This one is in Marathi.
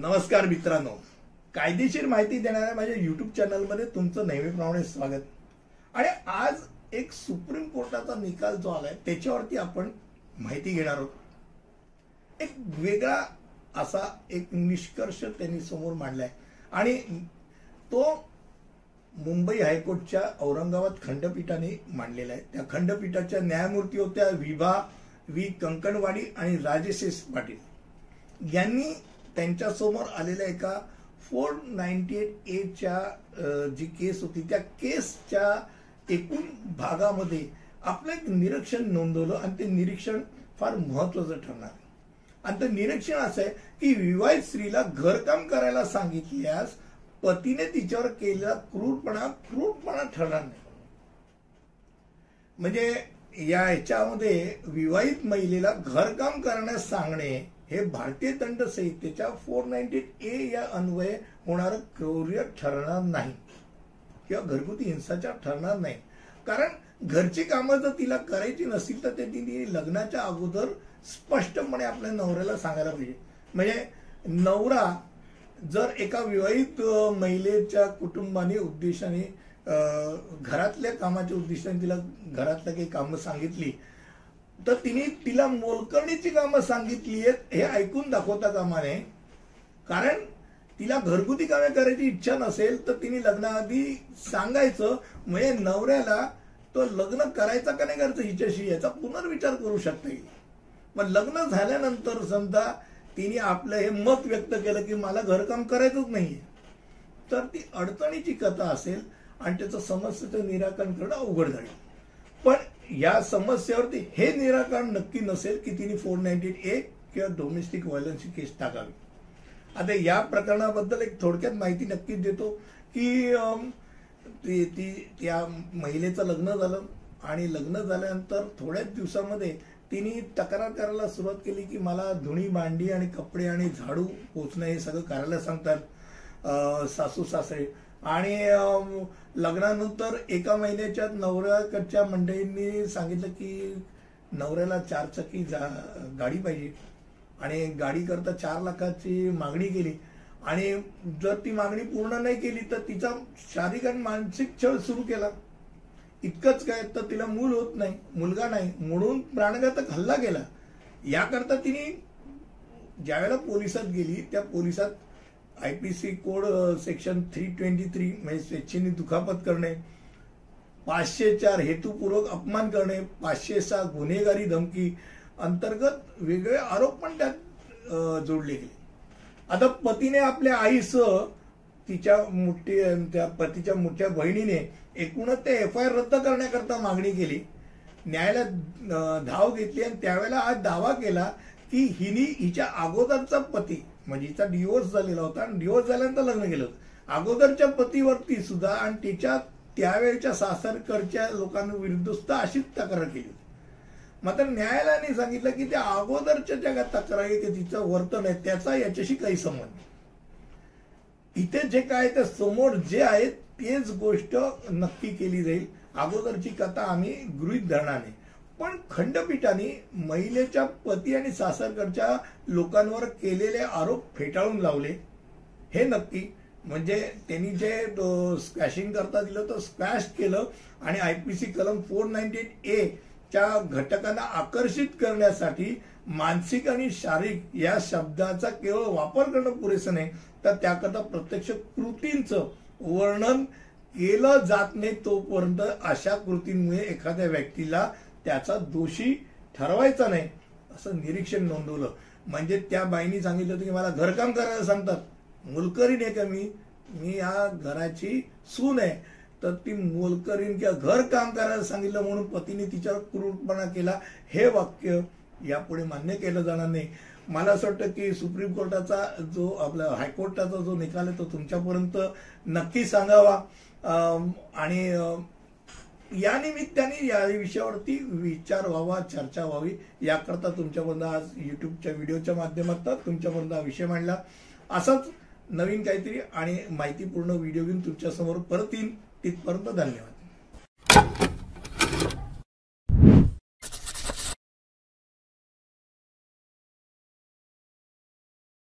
नमस्कार मित्रांनो. कायदेशीर माहिती देणाऱ्या माझ्या युट्यूब चॅनलमध्ये तुमचं नेहमीप्रमाणे स्वागत. आणि आज एक सुप्रीम कोर्टाचा निकाल जो आलाय त्याच्यावरती आपण माहिती घेणार आहोत. एक वेगळा असा एक निष्कर्ष त्यांनी समोर मांडलाय. आणि तो मुंबई हायकोर्टच्या औरंगाबाद खंडपीठाने मांडलेला आहे. त्या खंडपीठाच्या न्यायमूर्ती होत्या विभा व्ही. कंकणवाडी आणि राजेश पाटील. यांनी त्यांच्यासमोर आलेल्या एका फोर नाईन्टी एट एच्या जी केस होती त्या केसच्या एकूण भागामध्ये आपलं एक निरीक्षण नोंदवलं आणि ते निरीक्षण फार महत्वाचं ठरणार आहे. आणि ते निरीक्षण असं आहे की विवाहित स्त्रीला घरकाम करायला सांगितल्यास पतीने तिच्यावर केलेला क्रूरपणा क्रूरपणा ठरणार नाही म्हणजे या ह्याच्यामध्ये विवाहित महिलेला घरकाम करण्यास सांगणे हे भारतीय दंड संहितेच्या फोर नाईन्टी ए या अन्वये होणारं क्रौर्य ठरणार नाही. किंवा घरगुती हिंसाचार ठरणार नाही. कारण घरची कामं जर तिला करायची नसतील तर ते तिने लग्नाच्या अगोदर स्पष्टपणे आपल्या नवऱ्याला सांगायला पाहिजे. म्हणजे नवरा जर एका विवाहित महिलेच्या कुटुंबाने उद्देशाने घरातल्या कामाच्या उद्देशाने तिला घरातल्या काही कामं सांगितली तर तिने तिला मोलकरणीची कामं सांगितली आहेत हे ऐकून दाखवता कामा नये कारण तिला घरगुती कामे करायची इच्छा नसेल तर तिने लग्नाआधी सांगायचं म्हणजे नवऱ्याला तो लग्न करायचा का नाही करायचं हिच्याशी याचा पुनर्विचार करू शकता. येईल मग लग्न झाल्यानंतर समजा तिने आपलं हे मत व्यक्त केलं की मला घरकाम करायचंच नाहीये. तर ती अडचणीची कथा असेल आणि त्याचं समस्येचं निराकरण करणं अवघड जाईल. पण या समस्येवरती हे निराकरण नक्की नसेल की तिने फोर नाईन्टी ए किंवा डोमेस्टिक व्हायलन्सची केस टाकावी. आता या प्रकरणाबद्दल एक थोडक्यात माहिती नक्कीच देतो की ती ती त्या महिलेचं लग्न झालं आणि लग्न झाल्यानंतर थोड्याच दिवसामध्ये तिने तक्रार करायला सुरुवात केली की मला धुणी भांडी आणि कपडे आणि झाडू पोचणं हे सगळं करायला सांगतात सासू सासरे. आणि लग्नानंतर एका महिन्याच्या नवऱ्याकडच्या मंडळींनी सांगितलं की नवऱ्याला चारचाकी जा- गाडी पाहिजे. आणि गाडी करता चार लाखाची मागणी केली. आणि जर ती मागणी पूर्ण नाही केली तर तिचा शारीरिक आणि मानसिक छळ सुरू केला. इतकंच काय तर तिला मूल होत नाही मुलगा नाही म्हणून प्राणघातक हल्ला केला. याकरता तिने ज्यावेळेला पोलिसात गेली त्या पोलिसात I P C code section three twenty three म्हणजे स्वेच्छेने दुखापत करणे पाचशे चार हेतुपूर्वक अपमान करणे पाचशे सहा गुन्हेगारी धमकी अंतर्गत वेगळे आरोप पण त्यात जोडले गेले. आता पतीने आपल्या आईसह तिच्या मोठी त्या पतीच्या मोठ्या बहिणीने एकूणच ते एफ आय आर रद्द करण्याकरता मागणी केली. न्यायालयात धाव घेतली आणि त्यावेळेला आज दावा केला की हिने हिच्या अगोदरचा पती म्हणजे हिचा डिवोर्स झालेला होता आणि डिवोर्स झाल्यानंतर लग्न केलं होतं. अगोदरच्या पतीवरती सुद्धा आणि तिच्या त्यावेळच्या सासरकडच्या लोकांविरुद्ध सुद्धा अशीच तक्रार केली होती. मात्र न्यायालयाने सांगितलं की त्या अगोदरच्या ज्या तक्रारी तिचं वर्तन आहे त्याचा याच्याशी काही संबंध नाही. इथे जे काय ते समोर जे आहे तेच गोष्ट नक्की केली जाईल. अगोदरची कथा आम्ही गृहीत धरणार नाही. पण खंडपीठाने महिलेच्या पती आणि सासरकडच्या लोकांवर केलेले आरोप फेटाळून लावले. हे नक्की म्हणजे त्यांनी जे स्क्वॅशिंग करता दिलं तर स्क्वॅश केलं आणि आयपीसी कलम फोर नाईन्टी एट ए च्या घटकांना आकर्षित करण्यासाठी मानसिक आणि शारीरिक या शब्दाचा केवळ वापर करणं पुरेसं नाही तर त्याकरता प्रत्यक्ष कृतींचं वर्णन केलं जात नाही तोपर्यंत अशा कृतींमुळे एखाद्या व्यक्तीला त्याचा दोषी ठरवायचा नाही असं निरीक्षण नोंदवलं. म्हणजे त्या बाईनी सांगितलं होतं की मला घरकाम करायला सांगतात. मोलकरीण आहे का मी? मी या घराची सून आहे. तर ती मोलकरीन किंवा घर काम करायला सांगितलं म्हणून पतीने तिच्यावर क्रूरपणा केला. हे वाक्य यापुढे मान्य केलं जाणार नाही. मला असं वाटतं की सुप्रीम कोर्टाचा जो आपला हायकोर्टाचा जो निकाल आहे तो तुमच्यापर्यंत नक्की सांगावा. आणि या निमित्ताने या विषयावरती विचार व्हावा चर्चा व्हावी. याकरता तुमच्यापर्यंत आज युट्यूबच्या व्हिडिओच्या माध्यमातून तुमच्यापर्यंत हा विषय मांडला. असाच नवीन काहीतरी आणि माहितीपूर्ण व्हिडिओ घेऊन तुमच्यासमोर परत येईन. तिथपर्यंत धन्यवाद.